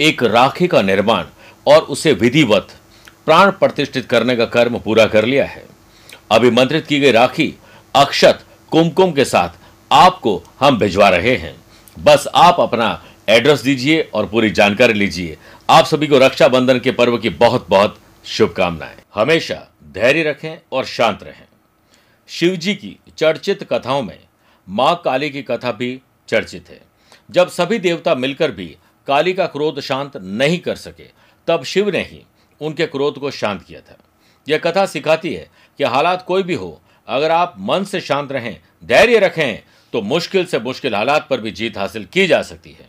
एक राखी का निर्माण और उसे विधिवत, प्राण प्रतिष्ठित करने का कर्म पूरा कर लिया है। अभिमंत्रित की गई राखी अक्षत कुमकुम के साथ आपको हम भिजवा रहे हैं। बस आप अपना एड्रेस दीजिए और पूरी जानकारी लीजिए। आप सभी को रक्षाबंधन के पर्व की बहुत बहुत शुभकामनाएँ। हमेशा धैर्य रखें और शांत रहें। शिव जी की चर्चित कथाओं में माँ काली की कथा भी चर्चित है। जब सभी देवता मिलकर भी काली का क्रोध शांत नहीं कर सके। तब शिव ने ही उनके क्रोध को शांत किया था। यह कथा सिखाती है कि हालात कोई भी हो, अगर आप मन से शांत रहें, धैर्य रखें तो मुश्किल से मुश्किल हालात पर भी जीत हासिल की जा सकती है।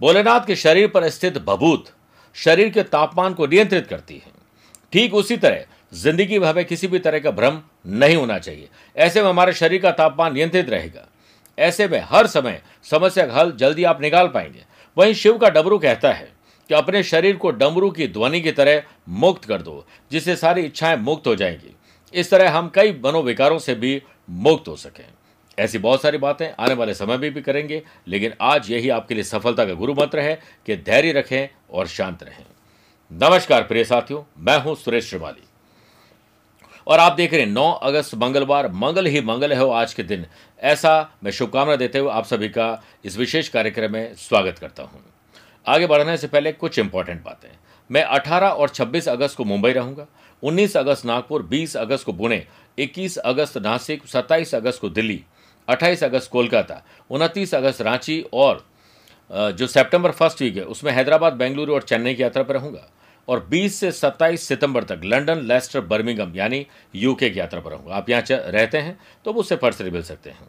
भोलेनाथ के शरीर पर स्थित भभूत शरीर के तापमान को नियंत्रित करती है। ठीक उसी तरह ज़िंदगी में हमें किसी भी तरह का भ्रम नहीं होना चाहिए। ऐसे में हमारे शरीर का तापमान नियंत्रित रहेगा। ऐसे में हर समय समस्या का हल जल्दी आप निकाल पाएँगे। वहीं शिव का डमरू कहता है कि अपने शरीर को डमरू की ध्वनि की तरह मुक्त कर दो, जिससे सारी इच्छाएँ मुक्त हो जाएँगी। इस तरह हम कई मनोविकारों से भी मुक्त हो सकें। ऐसी बहुत सारी बातें आने वाले समय में भी भी करेंगे, लेकिन आज यही आपके लिए सफलता का गुरु मंत्र है कि धैर्य रखें और शांत रहें। नमस्कार, प्रिय साथियों, मैं हूँ सुरेश श्रीमाली। और आप देख रहे हैं 9 अगस्त, मंगलवार, मंगल ही मंगल है आज के दिन। ऐसा मैं शुभकामना देते हुए आप सभी का इस विशेष कार्यक्रम में स्वागत करता हूँ। आगे बढ़ने से पहले कुछ इंपॉर्टेंट बातें। मैं 18 और 26 अगस्त को मुंबई रहूँगा 19 अगस्त नागपुर 20 अगस्त को पुणे 21 अगस्त नासिक 27 अगस्त को दिल्ली 28 अगस्त कोलकाता 29 अगस्त रांची और जो सितंबर फ़र्स्ट वीक है, उसमें हैदराबाद, बेंगलुरु और चेन्नई की यात्रा पर रहूँगा। और 20 से 27 सितंबर तक लंदन लेस्टर, बर्मिंगम, यानी यूके की यात्रा पर रहूँगा। आप यहाँ रहते हैं तो मुझसे पर्सनली मिल सकते हैं।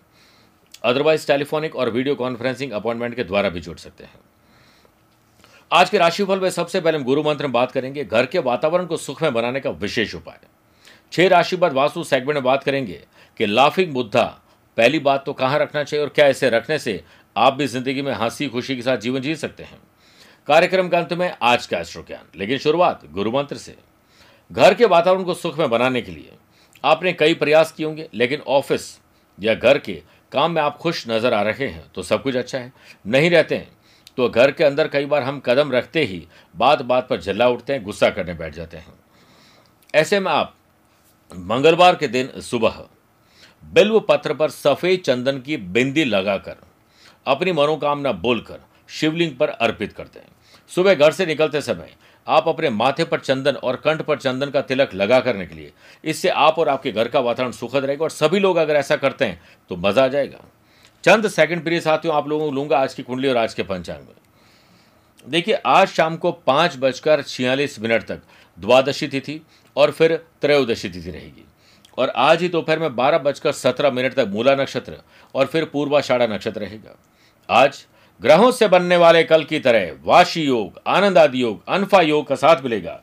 अदरवाइज़ टेलीफोनिक और वीडियो कॉन्फ्रेंसिंग अपॉइंटमेंट के द्वारा भी जुड़ सकते हैं। आज के राशिफल में सबसे पहले हम गुरु मंत्र में बात करेंगे, घर के वातावरण को सुख में बनाने का विशेष उपाय। छह राशि बाद वास्तु सेगमेंट में बात करेंगे कि लाफिंग मुद्दा, पहली बात तो कहाँ रखना चाहिए और क्या इसे रखने से आप भी ज़िंदगी में हँसी खुशी के साथ जीवन जी सकते हैं। कार्यक्रम के अंत में आज का एस्ट्रो ज्ञान लेकिन शुरुआत गुरु मंत्र से। घर के वातावरण को सुख में बनाने के लिए आपने कई प्रयास किए होंगे, लेकिन ऑफ़िस या घर के काम में आप खुश नज़र आ रहे हैं तो सब कुछ अच्छा है। नहीं रहते हैं तो घर के अंदर कई बार हम कदम रखते ही बात बात पर झल्ला उठते हैं, गुस्सा करने बैठ जाते हैं। ऐसे में आप मंगलवार के दिन सुबह बिल्व पत्र पर सफ़ेद चंदन की बिंदी लगाकर अपनी मनोकामना बोलकर शिवलिंग पर अर्पित करते हैं। सुबह घर से निकलते समय आप अपने माथे पर चंदन और कंठ पर चंदन का तिलक लगा करने के लिए, इससे आप और आपके घर का वातावरण सुखद रहेगा और सभी लोग अगर ऐसा करते हैं तो मज़ा आ जाएगा। चंद सेकंड प्रिय साथियों, आप लोगों को लूँगा आज की कुंडली और आज के पंचांग में। देखिए, आज शाम को पाँच बजकर छियालीस मिनट तक द्वादशी तिथि और फिर त्रयोदशी तिथि रहेगी। और आज ही दोपहर में बारह बजकर सत्रह मिनट तक मूला नक्षत्र और फिर पूर्वाषाढ़ा नक्षत्र रहेगा। आज ग्रहों से बनने वाले कल की तरह वाशी योग, आनंद आदि योग, अनफा योग का साथ मिलेगा।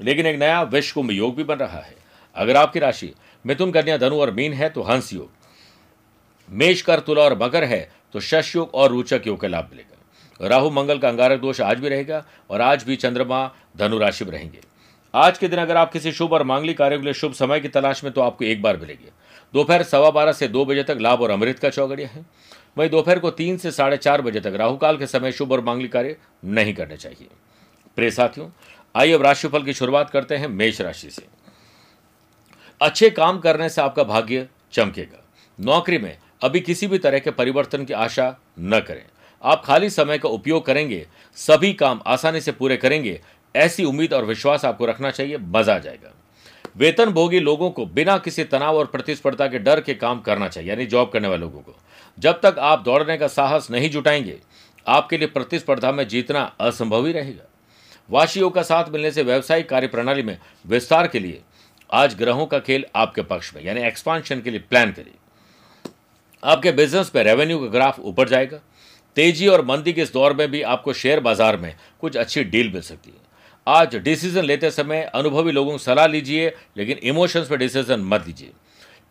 लेकिन एक नया विश्व कुंभ योग भी बन रहा है। अगर आपकी राशि मिथुन, कन्या, धनु और मीन है तो हंस योग। मेष, कर, तुला और मकर है तो शश योग और रोचक योग का लाभ मिलेगा। राहु, मंगल का अंगारक दोष आज भी रहेगा और आज भी चंद्रमा, धनु राशि में रहेंगे। आज के दिन अगर आप किसी शुभ और मांगलिक कार्य के लिए शुभ समय की तलाश में तो आपको एक बार मिलेगी। दोपहर सवा बारह से दो बजे तक लाभ और अमृत का चौगड़िया है। वहीं दोपहर को तीन से साढ़े चार बजे तक राहुकाल के समय शुभ और मांगलिक कार्य नहीं करने चाहिए। प्रिय साथियों, आइए अब राशिफल की शुरुआत करते हैं मेष राशि से। अच्छे काम करने से आपका भाग्य चमकेगा। नौकरी में अभी किसी भी तरह के परिवर्तन की आशा न करें। आप खाली समय का उपयोग करेंगे, सभी काम आसानी से पूरे करेंगे, ऐसी उम्मीद और विश्वास आपको रखना चाहिए, मज़ा आ जाएगा। वेतन भोगी लोगों को बिना किसी तनाव और प्रतिस्पर्धा के डर के काम करना चाहिए, यानी जॉब करने वाले लोगों को। जब तक आप दौड़ने का साहस नहीं जुटाएँगे, आपके लिए प्रतिस्पर्धा में जीतना असंभव ही रहेगा। वाशियों का साथ मिलने से व्यवसायिक कार्य प्रणाली में विस्तार के लिए आज ग्रहों का खेल आपके पक्ष में, यानी एक्सपांशन के लिए प्लान करिए आपके बिज़नेस में रेवेन्यू का ग्राफ ऊपर जाएगा। तेज़ी और मंदी के इस दौर में भी आपको शेयर बाज़ार में कुछ अच्छी डील मिल सकती है। आज डिसीज़न लेते समय अनुभवी लोगों की सलाह लीजिए, लेकिन इमोशंस पर डिसीज़न मत लीजिए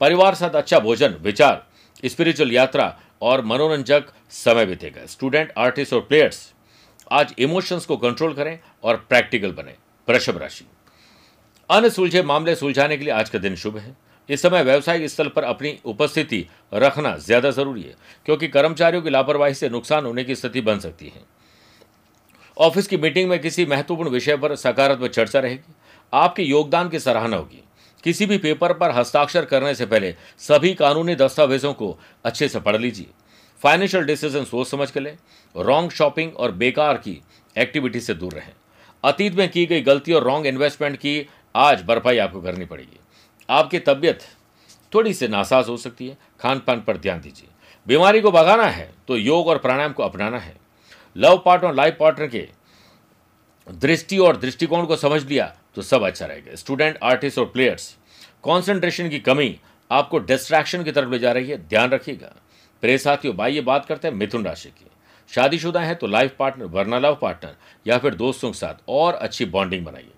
परिवार साथ अच्छा भोजन, विचार स्पिरिचुअल यात्रा और मनोरंजक समय बीतेगा। स्टूडेंट आर्टिस्ट और प्लेयर्स आज इमोशंस को कंट्रोल करें और प्रैक्टिकल बने। वृषभ राशि। अन्य सुलझे मामले सुलझाने के लिए आज का दिन शुभ है। इस समय व्यवसायिक स्थल पर अपनी उपस्थिति रखना ज़्यादा ज़रूरी है, क्योंकि कर्मचारियों की लापरवाही से नुकसान होने की स्थिति बन सकती है। ऑफ़िस की मीटिंग में किसी महत्वपूर्ण विषय पर सकारात्मक चर्चा रहेगी। आपके योगदान की सराहना होगी। किसी भी पेपर पर हस्ताक्षर करने से पहले सभी कानूनी दस्तावेजों को अच्छे से पढ़ लीजिए। फाइनेंशियल डिसीज़न सोच समझ कर लें। रॉन्ग शॉपिंग और बेकार की एक्टिविटी से दूर रहें। अतीत में की गई गलती और रॉन्ग इन्वेस्टमेंट की आज भरपाई आपको करनी पड़ेगी। आपकी तबीयत थोड़ी सी नासाज हो सकती है। खान पान पर ध्यान दीजिए। बीमारी को भगाना है तो योग और प्राणायाम को अपनाना है। लव पार्टनर और लाइफ पार्टनर के दृष्टि और दृष्टिकोण को समझ लिया तो सब अच्छा रहेगा। स्टूडेंट, आर्टिस्ट और प्लेयर्स कॉन्सेंट्रेशन की कमी आपको डिस्ट्रैक्शन की तरफ़ ले जा रही है। ध्यान रखिएगा। प्रे साथियों, भाई, ये बात करते हैं मिथुन राशि की। शादीशुदा है तो लाइफ पार्टनर वरना लव पार्टनर या फिर दोस्तों के साथ और अच्छी बॉन्डिंग बनाइए।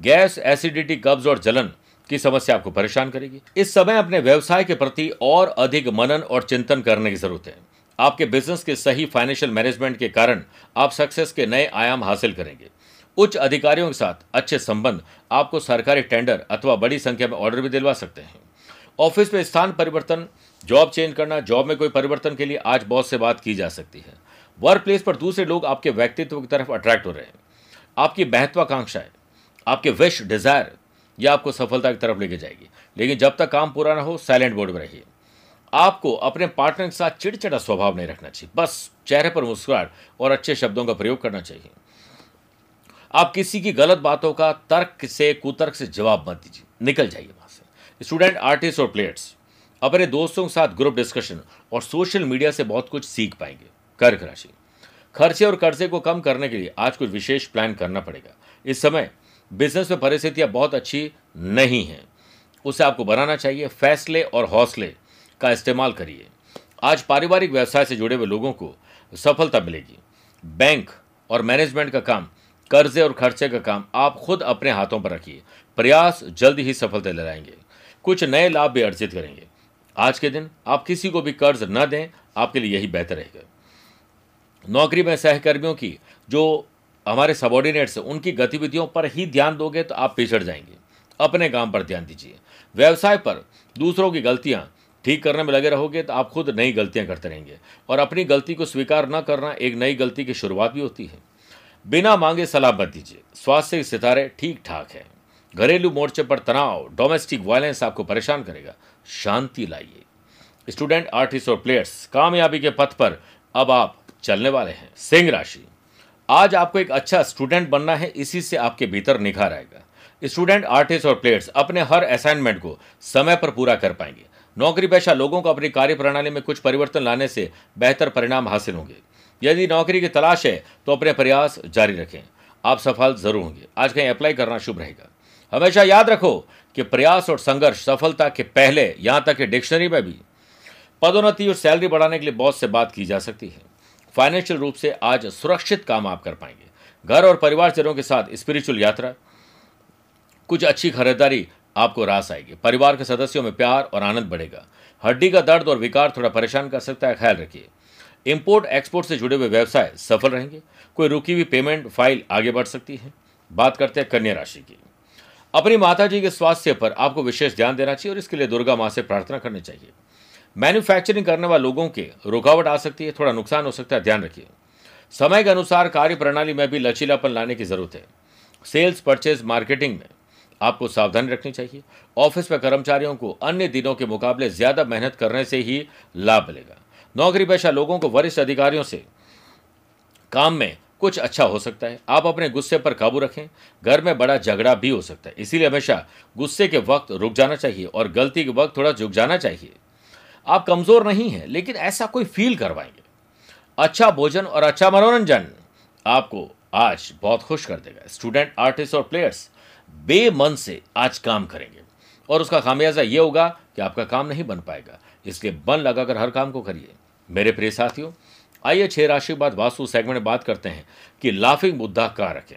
गैस एसिडिटी कब्ज और जलन की समस्या आपको परेशान करेगी। इस समय अपने व्यवसाय के प्रति और अधिक मनन और चिंतन करने की ज़रूरत है। आपके बिज़नेस के सही फाइनेंशियल मैनेजमेंट के कारण आप सक्सेस के नए आयाम हासिल करेंगे। उच्च अधिकारियों के साथ अच्छे संबंध आपको सरकारी टेंडर अथवा बड़ी संख्या में ऑर्डर भी दिलवा सकते हैं। ऑफ़िस में स्थान परिवर्तन जॉब चेंज करना जॉब में कोई परिवर्तन के लिए आज बहुत से बात की जा सकती है। वर्क प्लेस पर दूसरे लोग आपके व्यक्तित्व की तरफ़ अट्रैक्ट हो रहे हैं। आपकी महत्वाकांक्षाएँ आपके विश डिज़ायर यह आपको सफलता की तरफ़ लेके जाएगी। लेकिन जब तक काम पूरा ना हो साइलेंट बोर्ड में रहिए। आपको अपने पार्टनर के साथ चिड़चिड़ा स्वभाव नहीं रखना चाहिए। बस चेहरे पर मुस्कुराहट और अच्छे शब्दों का प्रयोग करना चाहिए। आप किसी की गलत बातों का तर्क से, कुतर्क से जवाब मत दीजिए। निकल जाइए वहाँ से। स्टूडेंट आर्टिस्ट और प्लेयर्स अपने दोस्तों के साथ ग्रुप डिस्कशन और सोशल मीडिया से बहुत कुछ सीख पाएँगे। कर्क राशि। खर्चे और कर्जे को कम करने के लिए आज कुछ विशेष प्लान करना पड़ेगा। इस समय बिज़नेस में परिस्थितियाँ बहुत अच्छी नहीं हैं। उसे आपको बनाना चाहिए। फैसले और हौसले का इस्तेमाल करिए। आज पारिवारिक व्यवसाय से जुड़े हुए लोगों को सफलता मिलेगी। बैंक और मैनेजमेंट का काम, कर्जे और खर्चे का काम आप खुद अपने हाथों पर रखिए। प्रयास जल्द ही सफलता लाएँगे कुछ नए लाभ भी अर्जित करेंगे। आज के दिन आप किसी को भी कर्ज न दें, आपके लिए यही बेहतर रहेगा। नौकरी में सहकर्मियों की, जो हमारे सबॉर्डिनेट्स हैं, उनकी गतिविधियों पर ही ध्यान दोगे तो आप पिछड़ जाएँगे। अपने काम पर ध्यान दीजिए। व्यवसाय पर दूसरों की गलतियाँ ठीक करने में लगे रहोगे तो आप खुद नई गलतियाँ करते रहेंगे। और अपनी गलती को स्वीकार न करना एक नई गलती की शुरुआत भी होती है। बिना मांगे सलाह मत दीजिए। स्वास्थ्य के सितारे ठीक ठाक है। घरेलू मोर्चे पर तनाव, डोमेस्टिक वायलेंस आपको परेशान करेगा। शांति लाइए। स्टूडेंट, आर्टिस्ट और प्लेयर्स, कामयाबी के पथ पर अब आप चलने वाले हैं। सिंह राशि। आज आपको एक अच्छा स्टूडेंट बनना है, इसी से आपके भीतर निखार आएगा। स्टूडेंट, आर्टिस्ट और प्लेयर्स, अपने हर असाइनमेंट को समय पर पूरा कर पाएँगे। नौकरी पेशा लोगों को अपनी कार्य प्रणाली में कुछ परिवर्तन लाने से बेहतर परिणाम हासिल होंगे। यदि नौकरी की तलाश है तो अपने प्रयास जारी रखें। आप सफल ज़रूर होंगे। आज कहीं अप्लाई करना शुभ रहेगा। हमेशा याद रखो कि प्रयास और संघर्ष सफलता के पहले, यहाँ तक कि डिक्शनरी में भी। पदोन्नति और सैलरी बढ़ाने के लिए बहुत से बात की जा सकती है। फाइनेंशियल रूप से आज सुरक्षित काम आप कर पाएँगे। घर और परिवारजनों के साथ स्पिरिचुअल यात्रा। कुछ अच्छी खरीदारी आपको रास आएगी। परिवार के सदस्यों में प्यार और आनंद बढ़ेगा। हड्डी का दर्द और विकार थोड़ा परेशान कर सकता है, ख्याल रखिए। इंपोर्ट एक्सपोर्ट से जुड़े हुए व्यवसाय सफल रहेंगे। कोई रुकी हुई पेमेंट फ़ाइल आगे बढ़ सकती है। बात करते हैं कन्या राशि की। अपनी माता जी के स्वास्थ्य पर आपको विशेष ध्यान देना चाहिए और इसके लिए दुर्गा माँ से प्रार्थना करनी चाहिए। मैन्युफैक्चरिंग करने वाले लोगों के रुकावट आ सकती है, थोड़ा नुकसान हो सकता है, ध्यान रखिए। समय के अनुसार कार्य प्रणाली में भी लचीलापन लाने की ज़रूरत है। सेल्स, परचेज, मार्केटिंग में आपको सावधानी रखनी चाहिए। ऑफ़िस में कर्मचारियों को अन्य दिनों के मुकाबले ज़्यादा मेहनत करने से ही लाभ मिलेगा। नौकरी पेशा लोगों को वरिष्ठ अधिकारियों से काम में कुछ अच्छा हो सकता है। आप अपने गुस्से पर काबू रखें। घर में बड़ा झगड़ा भी हो सकता है। इसीलिए हमेशा गुस्से के वक्त रुक जाना चाहिए और गलती के वक्त थोड़ा झुक जाना चाहिए। आप कमज़ोर नहीं हैं, लेकिन ऐसा कोई फील करवाएँगे। अच्छा भोजन और अच्छा मनोरंजन आपको आज बहुत खुश कर देगा। स्टूडेंट आर्टिस्ट और प्लेयर्स बेमन से आज काम करेंगे। और उसका खामियाजा ये होगा कि आपका काम नहीं बन पाएगा। इसलिए मन लगाकर हर काम को करिए। मेरे प्रिय साथियों, आइए छह राशि बाद वास्तु सेगमेंट बात करते हैं कि लाफिंग बुद्धा कहाँ रखें।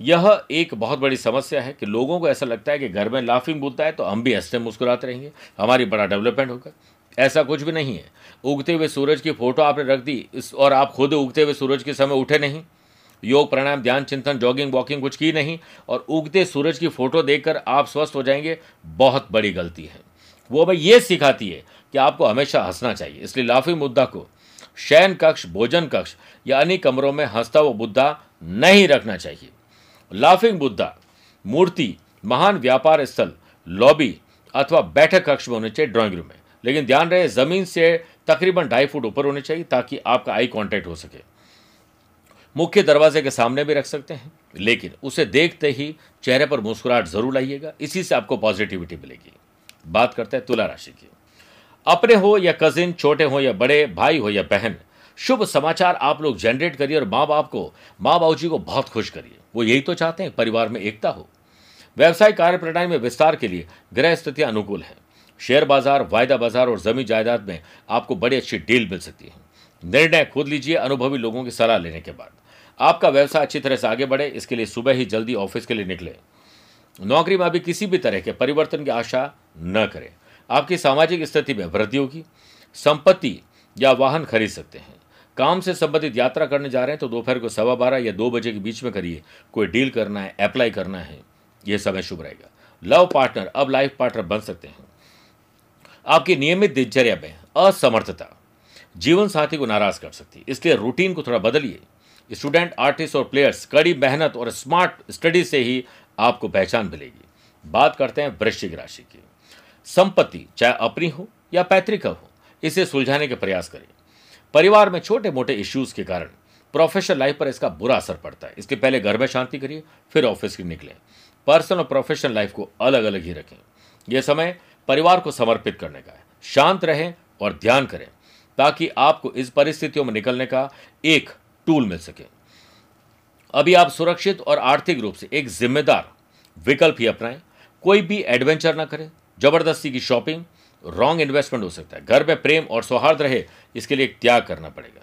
यह एक बहुत बड़ी समस्या है कि लोगों को ऐसा लगता है कि घर में लाफिंग बुद्धा है तो हम भी हँसते मुस्कुराते रहेंगे। हमारी बड़ा डेवलपमेंट होगा। ऐसा कुछ भी नहीं है। उगते हुए सूरज की फ़ोटो आपने रख दी और आप खुद उगते हुए सूरज के समय उठे नहीं। योग, प्राणायाम, ध्यान, चिंतन जॉगिंग वॉकिंग कुछ की नहीं और उगते सूरज की फ़ोटो देखकर आप स्वस्थ हो जाएँगे। बहुत बड़ी गलती है। वो हमें ये सिखाती है कि आपको हमेशा हंसना चाहिए। इसलिए लाफिंग मुद्दा को शयन कक्ष, भोजन कक्ष या अन्य कमरों में हंसता हुआ बुद्धा नहीं रखना चाहिए। लाफिंग बुद्धा मूर्ति, महान व्यापार स्थल लॉबी अथवा बैठक कक्ष में होने चाहिए ड्राइंग रूम में। लेकिन ध्यान रहे, ज़मीन से तकरीबन ढाई फुट ऊपर होने चाहिए ताकि आपका आई कांटेक्ट हो सके। मुख्य दरवाजे के सामने भी रख सकते हैं, लेकिन उसे देखते ही चेहरे पर मुस्कुराहट ज़रूर लाइएगा। इसी से आपको पॉजिटिविटी मिलेगी। बात करते हैं तुला राशि की। अपने हो या कजिन छोटे हो या बड़े, भाई हो या बहन, शुभ समाचार आप लोग जनरेट करिए और माँ बाप को माँ बाबू जी को बहुत खुश करिए। वो यही तो चाहते हैं, परिवार में एकता हो। व्यवसाय कार्य प्रणाली में विस्तार के लिए ग्रह स्थितियाँ अनुकूल हैं। शेयर बाज़ार, वायदा बाज़ार और ज़मीन जायदाद में आपको बड़ी अच्छी डील मिल सकती है। निर्णय खुद लीजिए, अनुभवी लोगों की सलाह लेने के बाद। आपका व्यवसाय अच्छी तरह से आगे बढ़े, इसके लिए सुबह ही जल्दी ऑफ़िस के लिए निकले। नौकरी में अभी किसी भी तरह के परिवर्तन की आशा न करें। आपकी सामाजिक स्थिति में वृद्धि होगी, संपत्ति या वाहन खरीद सकते हैं। काम से संबंधित यात्रा करने जा रहे हैं तो दोपहर को सवा बारह या दो बजे के बीच में करिए। कोई डील करना है, अप्लाई करना है यह समय शुभ रहेगा। लव पार्टनर, अब लाइफ पार्टनर बन सकते हैं। आपकी नियमित दिनचर्या में असमर्थता जीवन साथी को नाराज़ कर सकती है। इसलिए रूटीन को थोड़ा बदलिए। स्टूडेंट, आर्टिस्ट और प्लेयर्स, कड़ी मेहनत और स्मार्ट स्टडी से ही आपको पहचान मिलेगी। बात करते हैं वृश्चिक राशि की। संपत्ति, चाहे अपनी हो या पैतृक हो, इसे सुलझाने के प्रयास करें। परिवार में छोटे मोटे इश्यूज़ के कारण प्रोफेशनल लाइफ पर इसका बुरा असर पड़ता है। इसके पहले घर में शांति करिए, फिर ऑफ़िस की निकलें। पर्सनल और प्रोफेशनल लाइफ को अलग अलग ही रखें। यह समय परिवार को समर्पित करने का है। शांत रहें और ध्यान करें, ताकि आपको इस परिस्थितियों में निकलने का एक टूल मिल सके। अभी आप सुरक्षित और आर्थिक रूप से एक जिम्मेदार विकल्प ही अपनाएँ। कोई भी एडवेंचर ना करें। ज़बरदस्ती की शॉपिंग रॉन्ग इन्वेस्टमेंट हो सकता है। घर में प्रेम और सौहार्द रहे, इसके लिए त्याग करना पड़ेगा।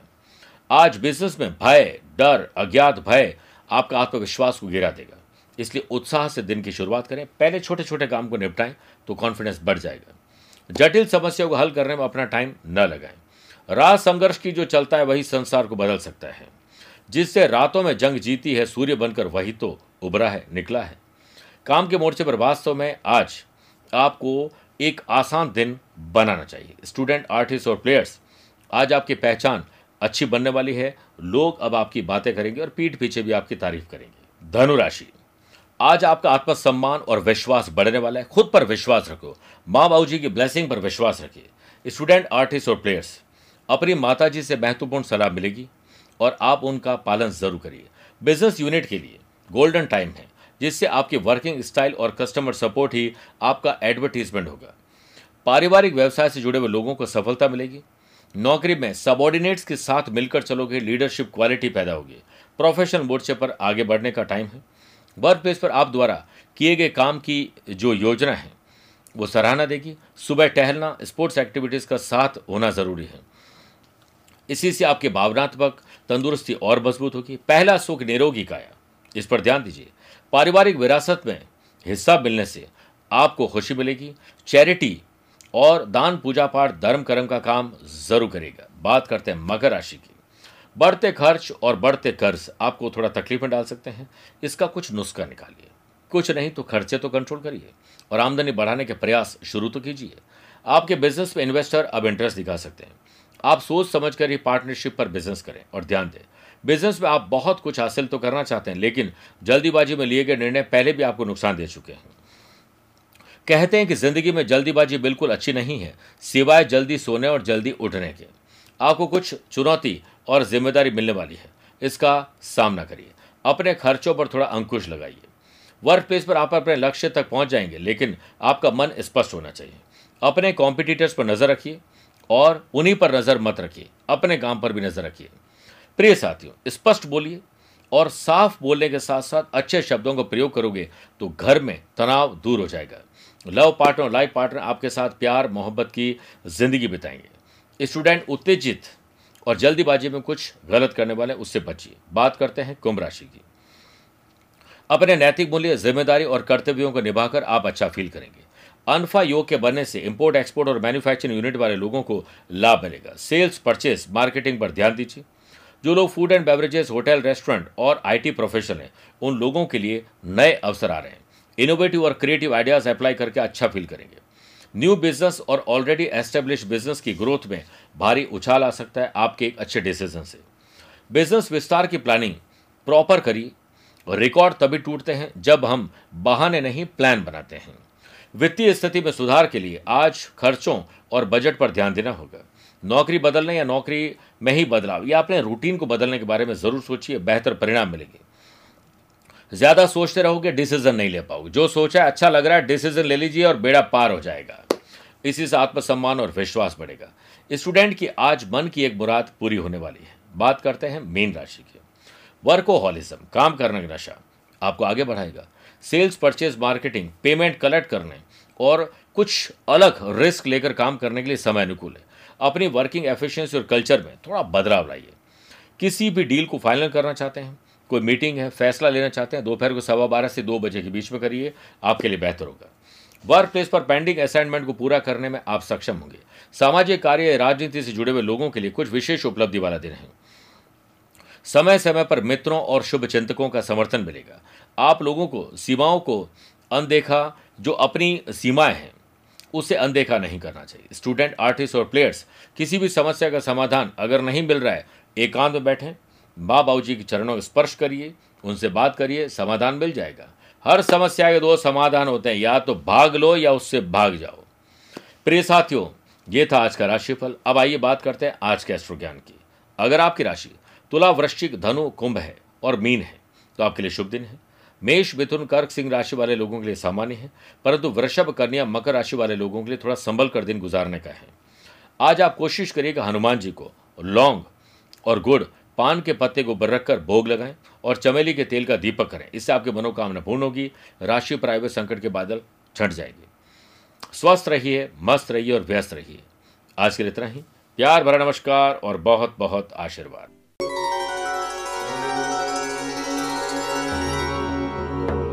आज बिज़नेस में भय, डर, अज्ञात भय आपका आत्मविश्वास को गिरा देगा। इसलिए उत्साह से दिन की शुरुआत करें। पहले छोटे छोटे काम को निपटाएँ तो कॉन्फिडेंस बढ़ जाएगा। जटिल समस्याओं को हल करने में अपना टाइम न लगाएँ। राज संघर्ष की जो चलता है, वही संसार को बदल सकता है। जिससे रातों में जंग जीती है, सूर्य बनकर वही तो उभरा है, निकला है। काम के मोर्चे पर वास्तव में आज आपको एक आसान दिन बनाना चाहिए। स्टूडेंट, आर्टिस्ट और प्लेयर्स, आज आपकी पहचान अच्छी बनने वाली है। लोग अब आपकी बातें करेंगे और पीठ पीछे भी आपकी तारीफ़ करेंगे। धनुराशि, आज आपका आत्मसम्मान और विश्वास बढ़ने वाला है। खुद पर विश्वास रखो। माँ बाबू जी की ब्लेसिंग पर विश्वास रखिए। स्टूडेंट, आर्टिस्ट और प्लेयर्स अपनी माता जी से महत्वपूर्ण सलाह मिलेगी और आप उनका पालन ज़रूर करिए। बिज़नेस यूनिट के लिए गोल्डन टाइम है, जिससे आपकी वर्किंग स्टाइल और कस्टमर सपोर्ट ही आपका एडवर्टीजमेंट होगा। पारिवारिक व्यवसाय से जुड़े हुए लोगों को सफलता मिलेगी। नौकरी में सबॉर्डिनेट्स के साथ मिलकर चलोगे, लीडरशिप क्वालिटी पैदा होगी। प्रोफेशनल मोर्चे पर आगे बढ़ने का टाइम है। वर्क प्लेस पर आप द्वारा किए गए काम की जो योजना है, वो सराहना देगी। सुबह टहलना, स्पोर्ट्स एक्टिविटीज़ का साथ होना ज़रूरी है। इसी से आपकी भावनात्मक तंदुरुस्ती और मज़बूत होगी। पहला सुख निरोगी काया इस पर ध्यान दीजिए। पारिवारिक विरासत में हिस्सा मिलने से आपको खुशी मिलेगी। चैरिटी और दान, पूजा पाठ, धर्म कर्म का काम ज़रूर करेगा। बात करते हैं मकर राशि की। बढ़ते खर्च और बढ़ते कर्ज आपको थोड़ा तकलीफ़ में डाल सकते हैं। इसका कुछ नुस्खा निकालिए। कुछ नहीं तो खर्चे तो कंट्रोल करिए और आमदनी बढ़ाने के प्रयास शुरू तो कीजिए। आपके बिज़नेस में इन्वेस्टर अब इंटरेस्ट दिखा सकते हैं। आप सोच समझ कर ही पार्टनरशिप पर बिज़नेस करें और ध्यान दें। बिज़नेस में आप बहुत कुछ हासिल तो करना चाहते हैं, लेकिन जल्दीबाजी में लिए गए निर्णय पहले भी आपको नुकसान दे चुके हैं। कहते हैं कि ज़िंदगी में जल्दीबाजी बिल्कुल अच्छी नहीं है, सिवाय जल्दी सोने और जल्दी उठने के। आपको कुछ चुनौती और ज़िम्मेदारी मिलने वाली है, इसका सामना करिए। अपने खर्चों पर थोड़ा अंकुश लगाइए। वर्क प्लेस पर आप अपने लक्ष्य तक पहुँच जाएँगे, लेकिन आपका मन स्पष्ट होना चाहिए। अपने कॉम्पिटिटर्स पर नज़र रखिए। और उन्हीं पर नज़र मत रखिए, अपने काम पर भी नज़र रखिए। प्रिय साथियों, स्पष्ट बोलिए और साफ़ बोलने के साथ साथ अच्छे शब्दों का प्रयोग करोगे तो घर में तनाव दूर हो जाएगा। लव पार्टनर, लाइफ पार्टनर आपके साथ प्यार, मोहब्बत की ज़िंदगी बिताएँगे। स्टूडेंट उत्तेजित और जल्दीबाजी में कुछ गलत करने वाले, उससे बचिए। बात करते हैं कुंभ राशि की। अपने नैतिक मूल्य, ज़िम्मेदारी और कर्तव्यों को निभाकर आप अच्छा फील करेंगे। अनफा योग के बनने से इंपोर्ट एक्सपोर्ट और मैन्युफैक्चरिंग यूनिट वाले लोगों को लाभ मिलेगा। सेल्स परचेस मार्केटिंग पर ध्यान दीजिए। जो लोग food and beverages hotel restaurant और आईटी प्रोफेशन है, उन लोगों के लिए नए अवसर आ रहे हैं। इनोवेटिव और क्रिएटिव आइडियाज़ अप्लाई करके अच्छा फील करेंगे। न्यू बिज़नेस और ऑलरेडी एस्टेब्लिश बिज़नेस की ग्रोथ में भारी उछाल आ सकता है आपके एक अच्छे डिसीज़न से। बिज़नेस विस्तार की प्लानिंग प्रॉपर करिए। रिकॉर्ड तभी टूटते हैं जब हम बहाने नहीं प्लान बनाते हैं। वित्तीय स्थिति में सुधार के लिए आज खर्चों और बजट पर ध्यान देना होगा। नौकरी बदलने या नौकरी में ही बदलाव, या अपने रूटीन को बदलने के बारे में ज़रूर सोचिए, बेहतर परिणाम मिलेंगे। ज़्यादा सोचते रहोगे, डिसीज़न नहीं ले पाओगे। जो सोचा है अच्छा लग रहा है, डिसीज़न ले लीजिए और बेड़ा पार हो जाएगा। इसी से आत्मसम्मान और विश्वास बढ़ेगा। स्टूडेंट की आज मन की एक मुराद पूरी होने वाली है। बात करते हैं मीन राशि की। वर्कोहॉलिज्म, काम करने का नशा, आपको आगे बढ़ाएगा। Sales purchase marketing, payment collect करने और कुछ अलग रिस्क लेकर काम करने के लिए समय अनुकूल है। अपनी वर्किंग एफिशिएंसी और कल्चर में थोड़ा बदलाव लाइए। किसी भी डील को फाइनल करना चाहते हैं, कोई मीटिंग है, फैसला लेना चाहते हैं, दोपहर को सवा बारह से दो बजे के बीच में करिए, आपके लिए बेहतर होगा। वर्क प्लेस पर पेंडिंग असाइनमेंट को पूरा करने में आप सक्षम होंगे। सामाजिक कार्य राजनीति से जुड़े हुए लोगों के लिए कुछ विशेष उपलब्धि वाला दिन है। समय समय पर मित्रों और शुभ चिंतकों का समर्थन मिलेगा। आप लोगों को, सीमाओं को अनदेखा, जो अपनी सीमाएँ हैं, उसे अनदेखा नहीं करना चाहिए। स्टूडेंट, आर्टिस्ट और प्लेयर्स, किसी भी समस्या का समाधान अगर नहीं मिल रहा है, एकांत में बैठें। माँ बाबू जी के चरणों का स्पर्श करिए, उनसे बात करिए, समाधान मिल जाएगा। हर समस्या के दो समाधान होते हैं, या तो भाग लो या उससे भाग जाओ। प्रिय साथियों, ये था आज का राशिफल। अब आइए बात करते हैं आज के एस्ट्रो ज्ञान की। अगर आपकी राशि तुला वृश्चिक धनु कुंभ है और मीन है तो आपके लिए शुभ दिन है। मेष, मिथुन, कर्क, सिंह राशि वाले लोगों के लिए सामान्य है, परंतु वृषभ, कन्या, मकर राशि वाले लोगों के लिए थोड़ा संभल कर दिन गुजारने का है। आज आप कोशिश करिएगा हनुमान जी को लौंग और गुड़, पान के पत्ते को बर रखकर भोग लगाएँ और चमेली के तेल का दीपक करें। इससे आपकी मनोकामना पूर्ण होगी, राशि पर प्राइवेट संकट के बादल छंट जाएँगे। स्वस्थ रहिए, मस्त रहिए और व्यस्त रहिए। आज के लिए इतना ही। प्यार भरा नमस्कार और बहुत बहुत आशीर्वाद।